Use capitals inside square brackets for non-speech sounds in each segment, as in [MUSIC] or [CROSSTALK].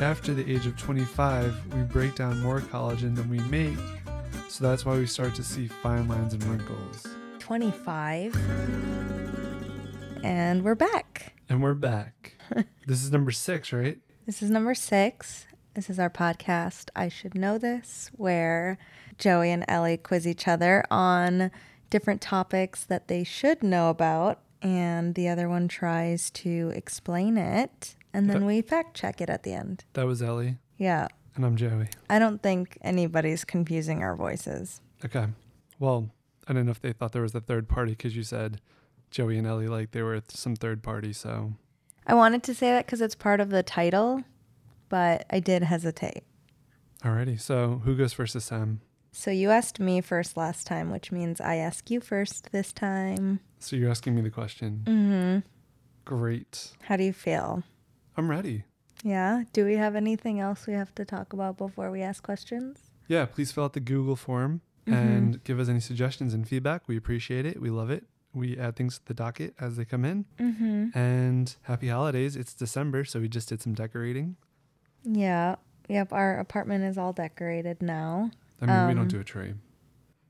after the age of 25, we break down more collagen than we make. So that's why we start to see fine lines and wrinkles. 25. And we're back. And we're back. [LAUGHS] this is number six, right? This is number six. This is our podcast, I Should Know This, where Joey and Ellie quiz each other on different topics that they should know about, and the other one tries to explain it, and then That- we fact check it at the end. That was Ellie. Yeah. And I'm Joey. I don't think anybody's confusing our voices. Okay. Well, I don't know if they thought there was a third party because you said Joey and Ellie like they were some third party. So I wanted to say that because it's part of the title, but I did hesitate. alrighty. So who goes first this time? So you asked me first last time, which means I ask you first this time. So you're asking me the question. Mm-hmm. Great. How do you feel? I'm ready. Yeah. Do we have anything else we have to talk about before we ask questions? Yeah, please fill out the Google form and give us any suggestions and feedback. We appreciate it. We love it. We add things to the docket as they come in. Mm-hmm. And happy holidays. It's December, so we just did some decorating. Yeah. Yep. Our apartment is all decorated now. I mean, we don't Um, do a tree.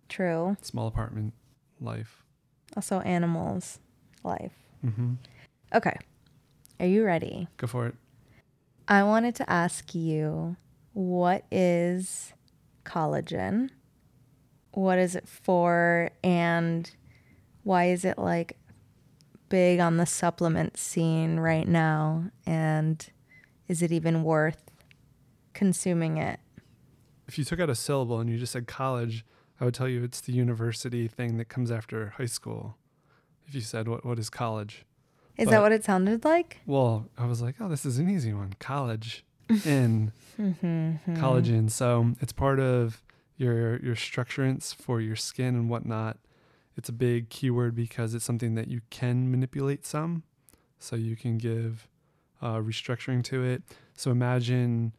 True. Small apartment life. Also, animals life. Mm-hmm. Okay. Are you ready? Go for it. I wanted to ask you what is collagen? What is it for? And why is it like big on the supplement scene right now? And is it even worth consuming it? If you took out a syllable and you just said college, I would tell you it's the university thing that comes after high school. If you said what what is college? Is But- that what it sounded like? Well, I was like, oh, this is an easy one. College [LAUGHS] in Mm-hmm. collagen. So it's part of your your structurants for your skin and whatnot. It's a big keyword because it's something that you can manipulate some. So you can give uh, restructuring to it. So imagine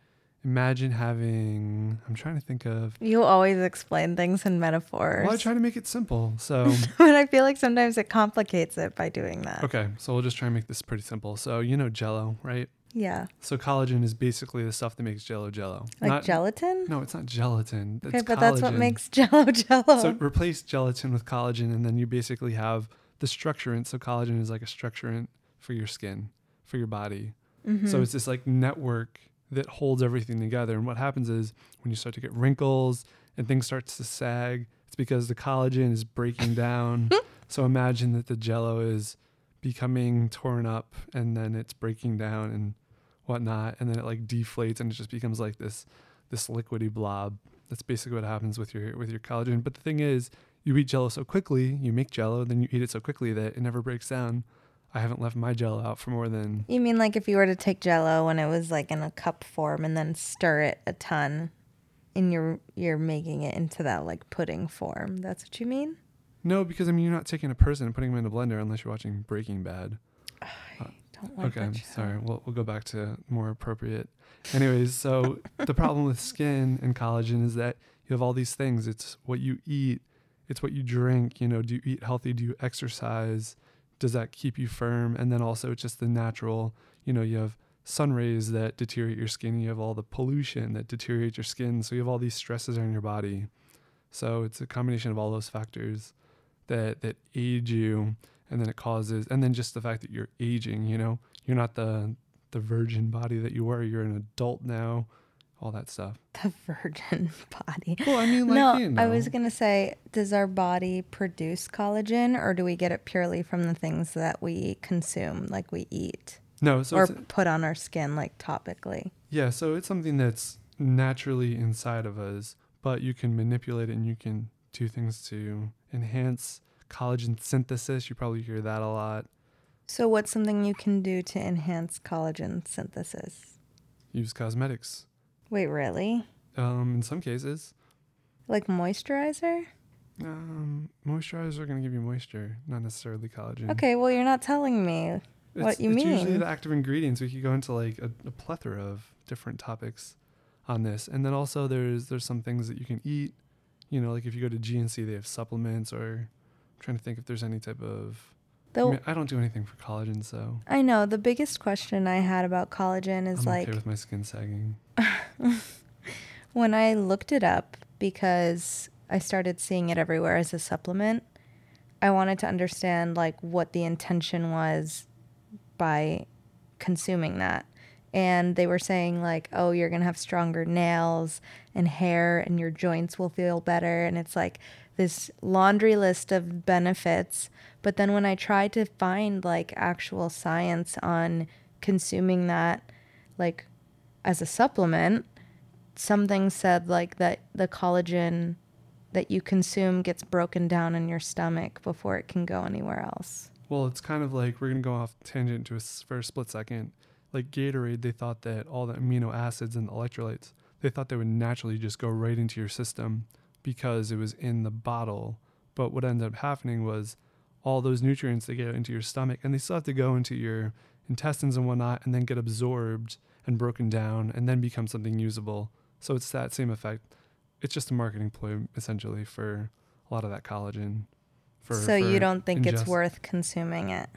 imagine having I'm trying to think of You always explain things in metaphors. well, I try to make it simple. So [LAUGHS] but I feel like sometimes it complicates it by doing that. okay, so we'll just try and make this pretty simple. So you know jello, right? Yeah. So collagen is basically the stuff that makes jello jello. Like Not- gelatin? No, it's not gelatin. Okay, but that's what makes [LAUGHS] jello jello. So replace gelatin with collagen, and then you basically have the structurant. So collagen is like a structurant for your skin, for your body. Mm-hmm. So it's this like network that holds everything together. And what happens is when you start to get wrinkles and things start to sag, it's because the collagen is breaking [LAUGHS] down. [LAUGHS] so imagine that the jello is becoming torn up, and then it's breaking down and whatnot, and then it like deflates, and it just becomes like this this liquidy blob. That's basically what happens with your with your collagen. But the thing is, you eat jello so quickly, you make jello, then you eat it so quickly that it never breaks down. I haven't left my jello out for more than you mean like if you were to take jello when it was like in a cup form and then stir it a ton and you're you're making it into that like pudding form. That's what you mean? no, because I mean you're not taking a person and putting them in a blender unless you're watching Breaking Bad. Uh, don't like okay, sorry. We'll we'll go back to more appropriate. Anyways, so the problem with skin and collagen is that you have all these things. It's what you eat, it's what you drink. You know, do you eat healthy? Do you exercise? Does that keep you firm? And then also it's just the natural. You know, you have sun rays that deteriorate your skin. You have all the pollution that deteriorates your skin. So you have all these stresses on your body. So it's a combination of all those factors that that age you and then it causes and then just the fact that you're aging you know you're not the the virgin body that you were you're an adult now all that stuff [LAUGHS] The virgin [LAUGHS] body. well i mean like no, you know, I was gonna say, does our body produce collagen, or do we get it purely from the things that we consume, like we eat, no so or put on our skin, like topically? yeah so it's something that's naturally inside of us but you can manipulate it and you can do things to enhance collagen synthesis you probably hear that a lot So, what's something you can do to enhance collagen synthesis? use cosmetics Wait, really? um in some cases Like moisturizer? um moisturizers are going to give you moisture not necessarily collagen Okay, well, you're not telling me. what It's- you it's usually mean. the active ingredients. We could go into like a, a plethora of different topics on this, and then also there's there's some things that you can eat. You know, like if you go to GNC, they have supplements. Or I'm trying to think if there's any type of I, mean, I don't do anything for collagen, so I know the biggest question I had about collagen is I'm like okay with my skin sagging. [LAUGHS] when I looked it up because I started seeing it everywhere as a supplement, I wanted to understand like what the intention was by consuming that. And they were saying like, "Oh, you're going to have stronger nails and hair and your joints will feel better." And it's like this laundry list of benefits. But then when I tried to find like actual science on consuming that like as a supplement, something said like that the collagen that you consume gets broken down in your stomach before it can go anywhere else. Well, it's kind of like we're gonna go off tangent to a for a split second. Like Gatorade, they thought that all the amino acids and the electrolytes, they thought they would naturally just go right into your system because it was in the bottle. But what ended up happening was all those nutrients that get into your stomach, and they still have to go into your intestines and whatnot, and then get absorbed and broken down, and then become something usable. So it's that same effect. It's just a marketing ploy essentially for a lot of that collagen. For, so you don't think it's worth consuming it?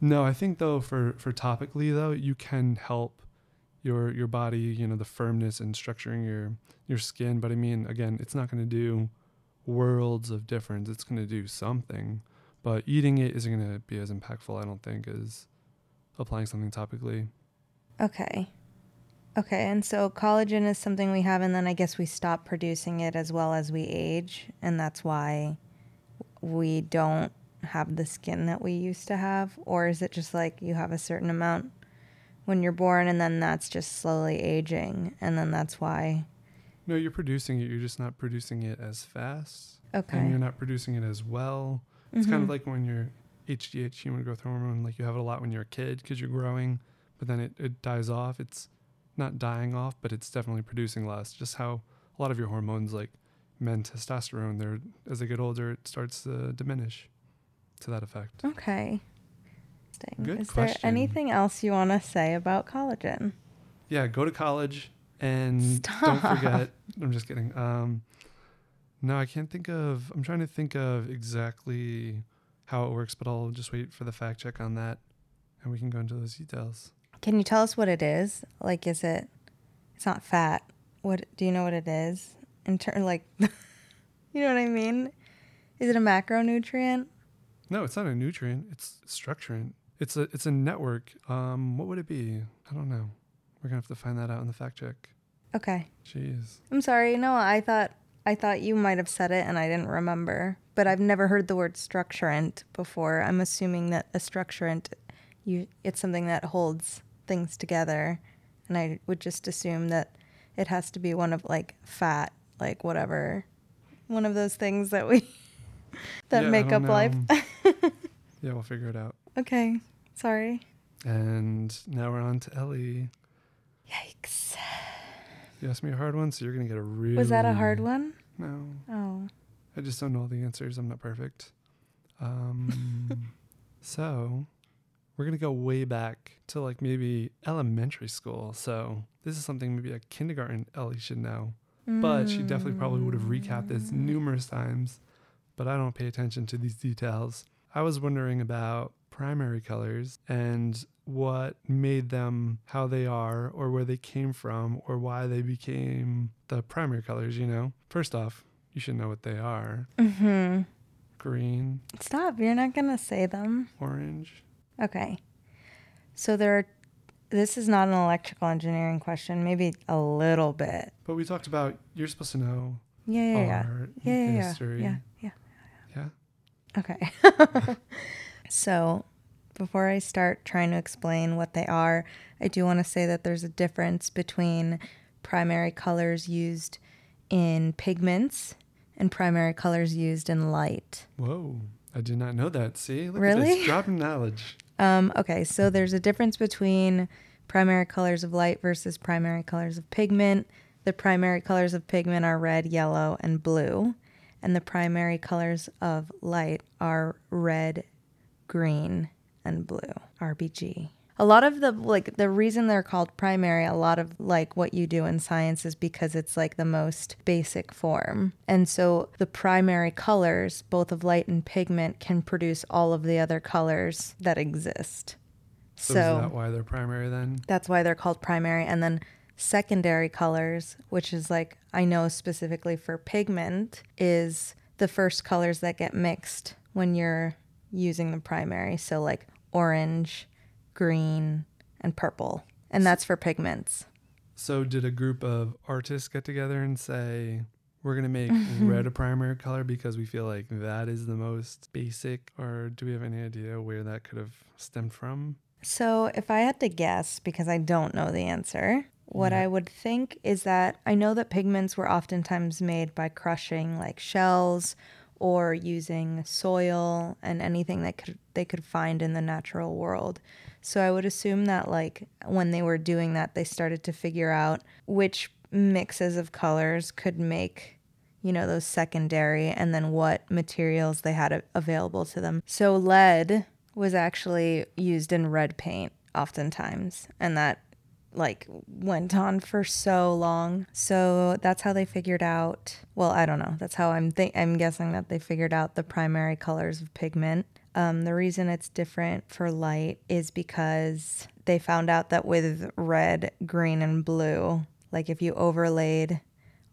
No, I think though for for topically though, you can help your your body, you know, the firmness and structuring your your skin, but I mean again, it's not going to do worlds of difference. It's going to do something, but eating it isn't going to be as impactful, I don't think, as applying something topically. Okay. Okay, and so collagen is something we have, and then I guess we stop producing it as well as we age, and that's why we don't have the skin that we used to have? Or is it just like you have a certain amount when you're born, and then that's just slowly aging, and then that's why? No, you're producing it, you're just not producing it as fast. Okay. And you're not producing it as well. It's kind of like when you're HGH, human growth hormone, like you have it a lot when you're a kid because you're growing, but then it, it dies off. It's not dying off, but it's definitely producing less. Just how a lot of your hormones, like men testosterone, they're as they get older, it starts to diminish to that effect. Okay. Interesting. Good Is question. there anything else you want to say about collagen? Yeah, go to college and Stop. don't forget. I'm just kidding. Um, no, I can't think of. I'm trying to think of exactly how it works, but I'll just wait for the fact check on that, and we can go into those details. Can you tell us what it is? Like, is it? It's not fat. What do you know what it is? In turn, like, [LAUGHS] you know what I mean? Is it a macronutrient? No, it's not a nutrient. It's structurant. It's a it's a network. Um, what would it be? I don't know. We're gonna have to find that out in the fact check. Okay. Jeez. I'm sorry. No, I thought I thought you might have said it and I didn't remember. But I've never heard the word structurant before. I'm assuming that a structurant, you it's something that holds things together, and I would just assume that it has to be one of like fat, like whatever, one of those things that we [LAUGHS] that Yeah, make up life. [LAUGHS] yeah, we'll figure it out. okay. Sorry. And now we're on to Ellie. Yikes. You asked me a hard one, so you're gonna get a really. Was that a hard one? No. Oh. I just don't know all the answers. I'm not perfect. Um, [LAUGHS] so we're gonna go way back to like maybe elementary school. So this is something maybe a kindergarten Ellie should know, but she definitely probably would have recapped this numerous times. But I don't pay attention to these details. I was wondering about primary colors and what made them how they are, or where they came from, or why they became the primary colors. You know, first off, you should know what they are Mm-hmm. green, Stop. You're not gonna say them. orange. Okay. So there are, this is not an electrical engineering question, maybe a little bit. But we talked about you're supposed to know Yeah, yeah, yeah. art, Yeah, yeah, yeah. history. Yeah, yeah. Yeah. Okay. [LAUGHS] [LAUGHS] so before I start trying to explain what they are, I do want to say that there's a difference between primary colors used in pigments and primary colors used in light. Whoa. I did not know that. See? Look at Really? Dropping knowledge. [LAUGHS] Um, okay, so there's a difference between primary colors of light versus primary colors of pigment. The primary colors of pigment are red, yellow, and blue, and the primary colors of light are red, green, and blue. RBG. A lot of the like the reason they're called primary, a lot of like what you do in science is because it's like the most basic form. And so the primary colors, both of light and pigment, can produce all of the other colors that exist. So, So, is that why they're primary then? that's why they're called primary. And then secondary colors, which is like I know specifically for pigment, is the first colors that get mixed when you're using the primary. So like orange, green, and purple. And that's for pigments. So did a group of artists get together and say, we're going to make [LAUGHS] red a primary color because we feel like that is the most basic? Or do we have any idea where that could have stemmed from? So, if I had to guess, because I don't know the answer, what I would think is that I know that pigments were oftentimes made by crushing like shells or using soil and anything that could they could find in the natural world. So I would assume that like when they were doing that they started to figure out which mixes of colors could make you know those secondary and then what materials they had available to them. So lead was actually used in red paint oftentimes and that like went on for so long. So that's how they figured out. Well, I don't know. That's how I'm think I'm guessing that they figured out the primary colors of pigment. Um, the reason it's different for light is because they found out that with red, green, and blue, like if you overlaid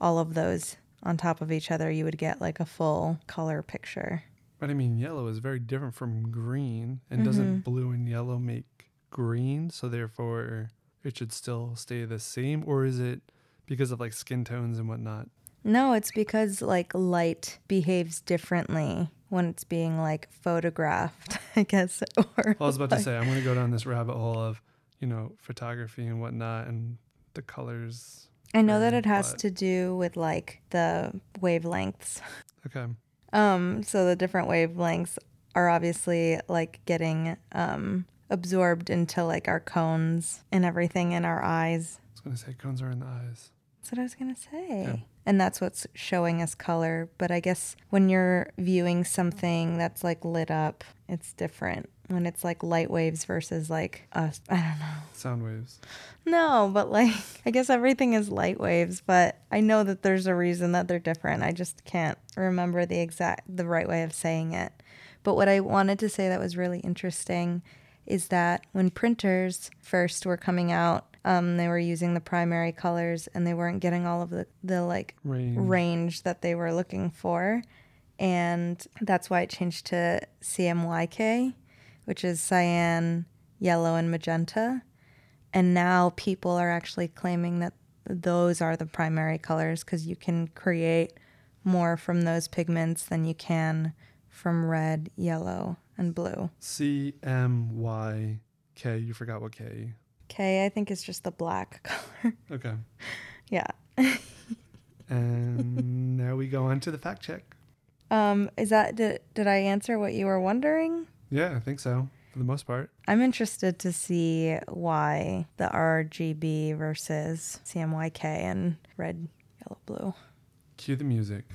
all of those on top of each other, you would get like a full color picture. But I mean, yellow is very different from green. And doesn't blue and yellow make green? So therefore, it should still stay the same? Or is it because of like skin tones and whatnot? No, it's because like light behaves differently when it's being like photographed, [LAUGHS] I guess. Or Well, I was about to say, I'm going to go down this rabbit hole of, you know, photography and whatnot and the colors. I know that it has but- to do with like the wavelengths. Okay. Um, so the different wavelengths are obviously like getting um absorbed into like our cones and everything in our eyes. I was to say cones are in the eyes. That's what I was gonna say. Yeah. And that's what's showing us color. But I guess when you're viewing something that's like lit up, it's different. When it's like light waves versus like us, I don't know. Sound waves. No, but like I guess everything is light waves, but I know that there's a reason that they're different. I just can't remember the exact the right way of saying it. But what I wanted to say that was really interesting is that when printers first were coming out, um, they were using the primary colors and they weren't getting all of the, the like Range. range that they were looking for. And that's why it changed to CMYK, which is cyan, yellow, and magenta. And now people are actually claiming that those are the primary colors because you can create more from those pigments than you can from red, yellow, and blue. C M Y K. You forgot what K. K, I think, is just the black [LAUGHS] color. Okay. yeah. [LAUGHS] And now we go on to the fact check. Um, is that did, did I answer what you were wondering? Yeah, I think so for the most part. I'm interested to see why the RGB versus CMYK and red, yellow, blue. Cue the music.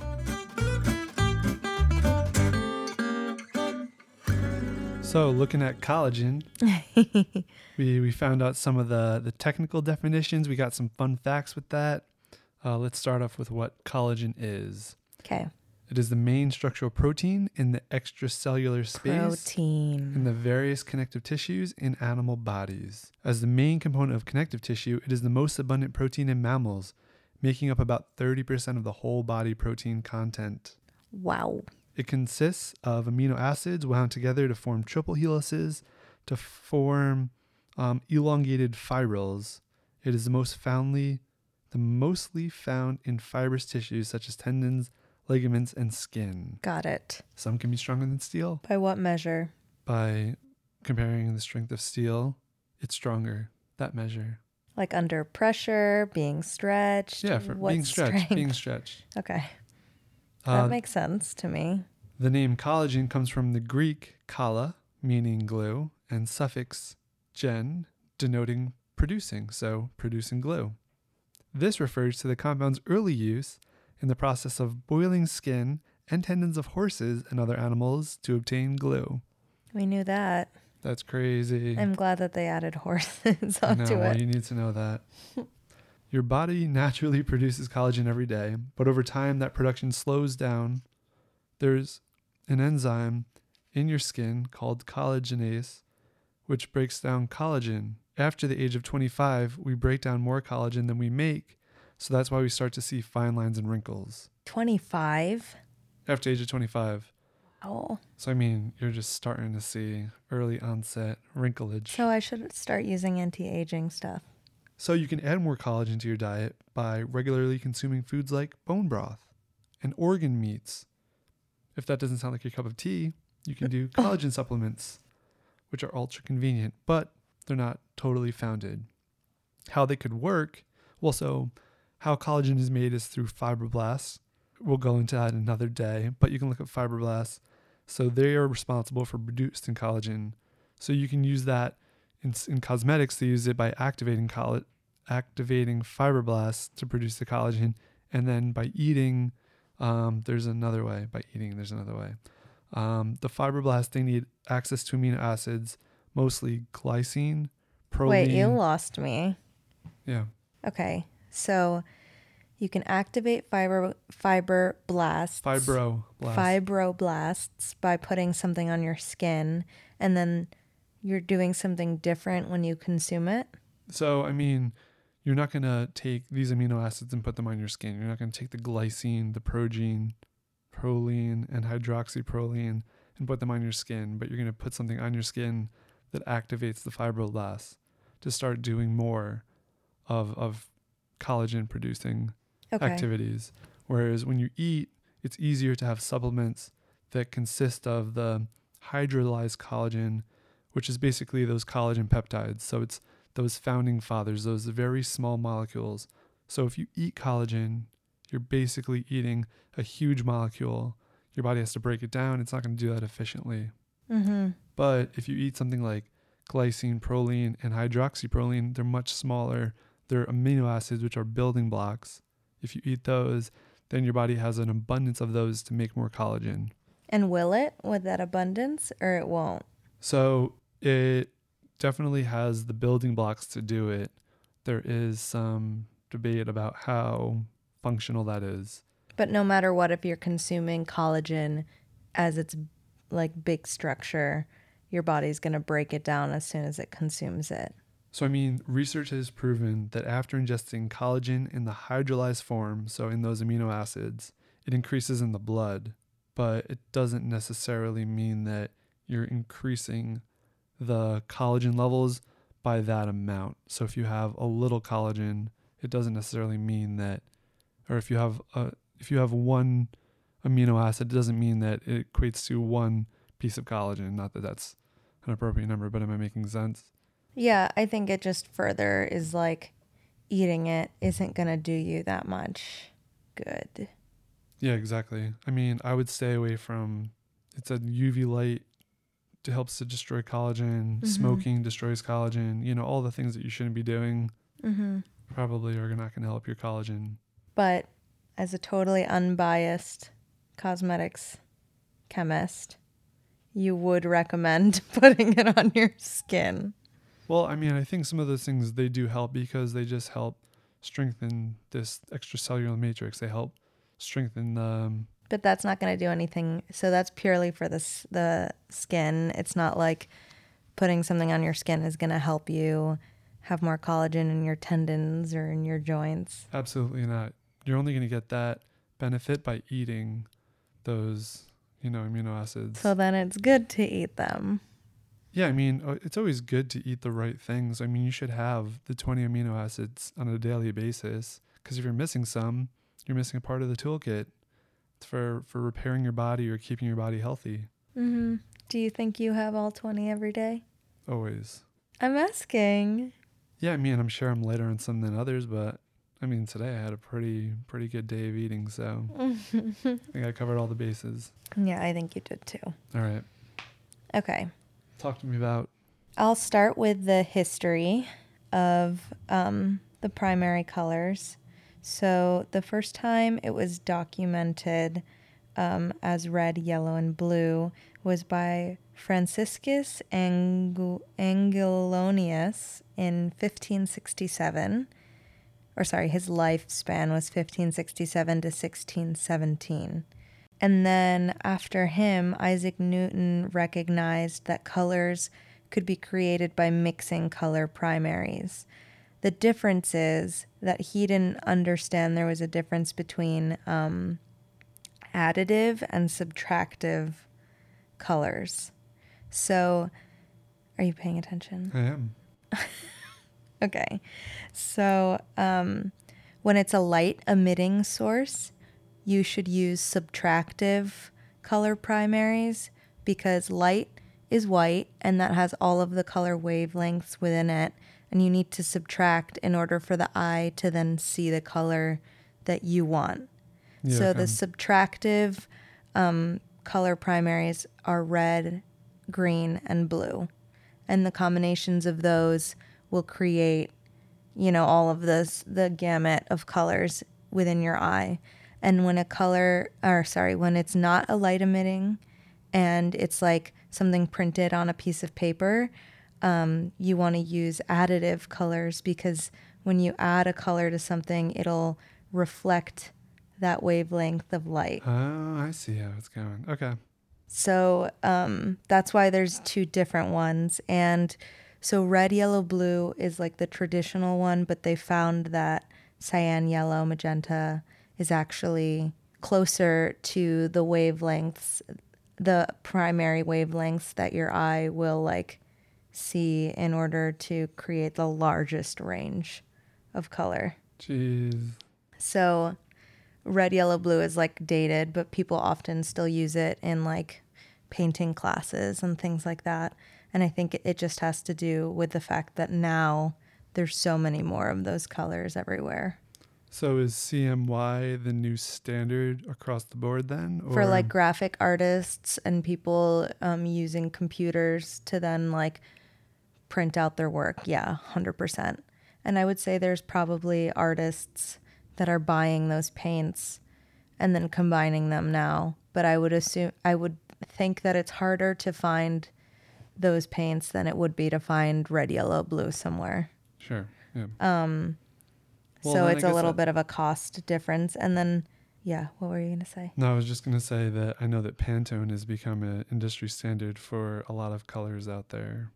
So, looking at collagen, [LAUGHS] we, we found out some of the, the technical definitions. We got some fun facts with that. Uh, let's start off with what collagen is. Okay. It is the main structural protein in the extracellular space protein. in the various connective tissues in animal bodies. As the main component of connective tissue, it is the most abundant protein in mammals, making up about 30% of the whole body protein content. Wow. It consists of amino acids wound together to form triple helices to form um, elongated fibrils. It is the most foundly, the mostly found in fibrous tissues such as tendons, ligaments, and skin. Got it. Some can be stronger than steel. By what measure? By comparing the strength of steel, it's stronger. That measure. Like under pressure, being stretched. Yeah, for being stretched. strength? Being stretched. Okay. That Uh, makes sense to me. The name collagen comes from the Greek kala, meaning glue, and suffix gen, denoting producing, so producing glue. This refers to the compound's early use in the process of boiling skin and tendons of horses and other animals to obtain glue. We knew that. That's crazy. I'm glad that they added horses [LAUGHS] onto know, well, it. you need to know that. [LAUGHS] Your body [LAUGHS] naturally produces collagen every day, but over time that production slows down. There's an enzyme in your skin called collagenase, which breaks down collagen. After the age of 25, we break down more collagen than we make, so that's why we start to see fine lines and wrinkles. 25. After the age of 25. Oh. So I mean, you're just starting to see early onset wrinklage. So I should start using anti-aging stuff. So you can add more collagen to your diet by regularly consuming foods like bone broth and organ meats. If that doesn't sound like your cup of tea, you can do [COUGHS] collagen supplements, which are ultra convenient, but they're not totally founded. How they could work, well, so how collagen is made is through fibroblasts. We'll go into that another day, but you can look at fibroblasts. So they are responsible for producing collagen. So you can use that in, in cosmetics. They use it by activating coll- activating fibroblasts to produce the collagen, and then by eating, um, there's another way. By eating, there's another way. Um, the fibroblasts they need access to amino acids, mostly glycine, proline. Wait, you lost me. yeah, Okay. So you can activate fiber fibroblasts. fibro fibroblasts by putting something on your skin and then you're doing something different when you consume it. So, I mean, you're not going to take these amino acids and put them on your skin. You're not going to take the glycine, the protein, proline, and hydroxyproline and put them on your skin, but you're going to put something on your skin that activates the fibroblasts to start doing more of, of collagen producing Okay. activities. Whereas when you eat, it's easier to have supplements that consist of the hydrolyzed collagen, which is basically those collagen peptides. So it's those founding fathers, those very small molecules. So if you eat collagen, you're basically eating a huge molecule. Your body has to break it down. It's not going to do that efficiently. Mm-hmm. But if you eat something like glycine, proline, and hydroxyproline, they're much smaller. They're amino acids, which are building blocks. If you eat those, then your body has an abundance of those to make more collagen. And will it with that abundance or it won't? So it definitely has the building blocks to do it. There is some debate about how functional that is. But no matter what, if you're consuming collagen as its like big structure, your body's going to break it down as soon as it consumes it. So, I mean, research has proven that after ingesting collagen in the hydrolyzed form, so in those amino acids, it increases in the blood, but it doesn't necessarily mean that you're increasing the collagen levels by that amount. So, if you have a little collagen, it doesn't necessarily mean that, or if you have a, if you have one amino acid, it doesn't mean that it equates to one piece of collagen. Not that that's an appropriate number, but am I making sense? Yeah, I think it just further is like eating it isn't going to do you that much good. Yeah, exactly. I mean, I would stay away from it's a UV light helps to destroy collagen, Mhm. smoking destroys collagen, you know, all the things that you shouldn't be doing Mm-hmm. probably are not going to help your collagen. But as a totally unbiased cosmetics chemist, you would recommend [LAUGHS] putting it on your skin. Well, I mean, I think some of those things they do help because they just help strengthen this extracellular matrix. They help strengthen the um, But that's not going to do anything. So that's purely for the the skin. It's not like putting something on your skin is going to help you have more collagen in your tendons or in your joints. absolutely not. You're only going to get that benefit by eating those, you know, amino acids. So then it's good to eat them. Yeah, I mean, uh, it's always good to eat the right things. I mean, you should have the 20 amino acids on a daily basis because if you're missing some, you're missing a part of the toolkit for for repairing your body or keeping your body healthy. Mm-hmm. Do you think you have all 20 every day? Always. I'm asking. Yeah, I mean, I'm sure I'm later on some than others, but I mean, today I had a pretty pretty good day of eating, so [LAUGHS] I think I covered all the bases. yeah, I think you did too. All right, Okay. talk to me about I'll start with the history of um, the primary colors. So, the first time it was documented um, as red, yellow, and blue was by Franciscus Angul- Angulonius in 1567, or sorry, his lifespan was 1567 to 1617. And then after him, Isaac Newton recognized that colors could be created by mixing color primaries. The difference is that he didn't understand there was a difference between um, additive and subtractive colors. So, are you paying attention? I am. [LAUGHS] Okay. So, um, when it's a light emitting source, you should use subtractive color primaries because light is white and that has all of the color wavelengths within it. And you need to subtract in order for the eye to then see the color that you want. Yeah, so the subtractive um, color primaries are red, green, and blue. And the combinations of those will create, you know, all of this, the gamut of colors within your eye. And when a color, or sorry, when it's not a light emitting and it's like something printed on a piece of paper, um, you want to use additive colors because when you add a color to something, it'll reflect that wavelength of light. Oh, I see how it's going. Okay. So um, that's why there's two different ones. And so red, yellow, blue is like the traditional one, but they found that cyan, yellow, magenta is actually closer to the wavelengths, the primary wavelengths that your eye will like see in order to create the largest range of color. Jeez. So red, yellow, blue is like dated, but people often still use it in like painting classes and things like that. And I think it- just has to do with the fact that now there's so many more of those colors everywhere. So is CMY the new standard across the board then? For like graphic artists and people um, using computers to then like print out their work. Yeah, 100%. And I would say there's probably artists that are buying those paints and then combining them now. But I would assume, I would think that it's harder to find those paints than it would be to find red, yellow, blue somewhere. Sure. Yeah. Um, Well, so it's a little that- bit of a cost difference. And then, yeah, what were you going to say? No, I was just gonna say that I know that Pantone has become an industry standard for a lot of colors out there.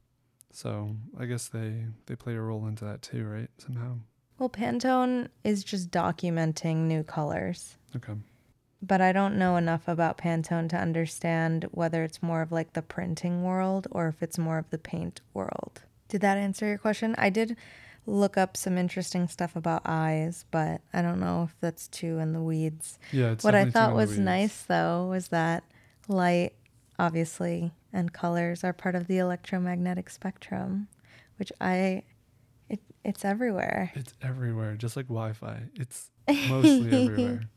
So I guess they they play a role into that too, right? Somehow. Well, Pantone is just documenting new colors. Okay. But I don't know enough about Pantone to understand whether it's more of like the printing world or if it's more of the paint world. Did that answer your question? I did look up some interesting stuff about eyes, but I don't know if that's too in the weeds. Yeah. It's what I thought was nice though was that light, obviously, and colors are part of the electromagnetic spectrum, which I, it, it's everywhere. It's everywhere, just like Wi-Fi. It's [LAUGHS] mostly everywhere.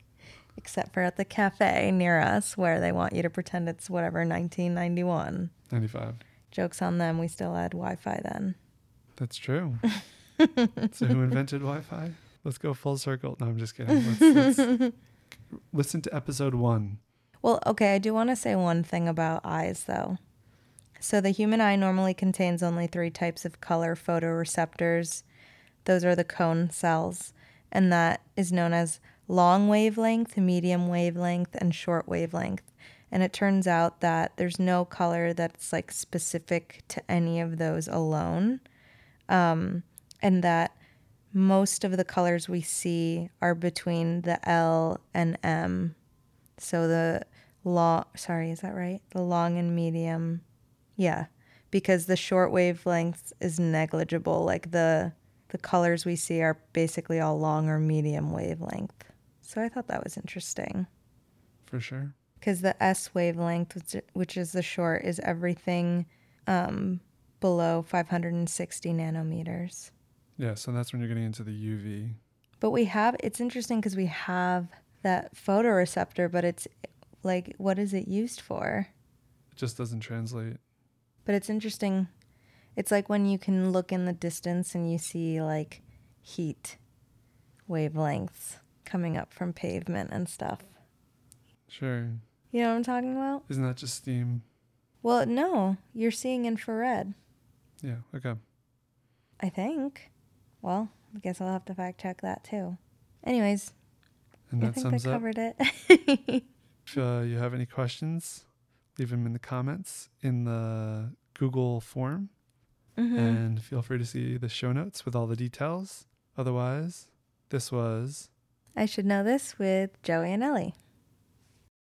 except for at the cafe near us where they want you to pretend it's whatever 1991 Ninety-five. jokes on them we still had wi-fi then That's true. [LAUGHS] so who invented Wi-Fi? Let's go full circle. No, I'm just kidding. Let's, let's [LAUGHS] listen to episode one. well okay i do want to say one thing about eyes though so the human eye normally contains only three types of color photoreceptors those are the cone cells and that is known as long wavelength medium wavelength and short wavelength and it turns out that there's no color that's like specific to any of those alone um, and that most of the colors we see are between the L and M. So the long, sorry, is that right? The long and medium, yeah, because the short wavelength is negligible. Like the the colors we see are basically all long or medium wavelength. So I thought that was interesting For sure. because the S wavelength, which, which is the short, is everything um, below 560 nanometers. Yeah, so that's when you're getting into the UV. But we have, it's interesting because we have that photoreceptor, but it's like, what is it used for? It just doesn't translate. But it's interesting. It's like when you can look in the distance and you see like heat wavelengths coming up from pavement and stuff. Sure. You know what I'm talking about? Isn't that just steam? Well, no, you're seeing infrared. Yeah. Okay. I think. Well, I guess I'll have to fact check that too. Anyways, And I that think sums that up. covered it. If uh, you have any questions, leave them in the comments in the Google form, Mhm. and feel free to see the show notes with all the details. Otherwise, this was I should know this with Joey and Ellie.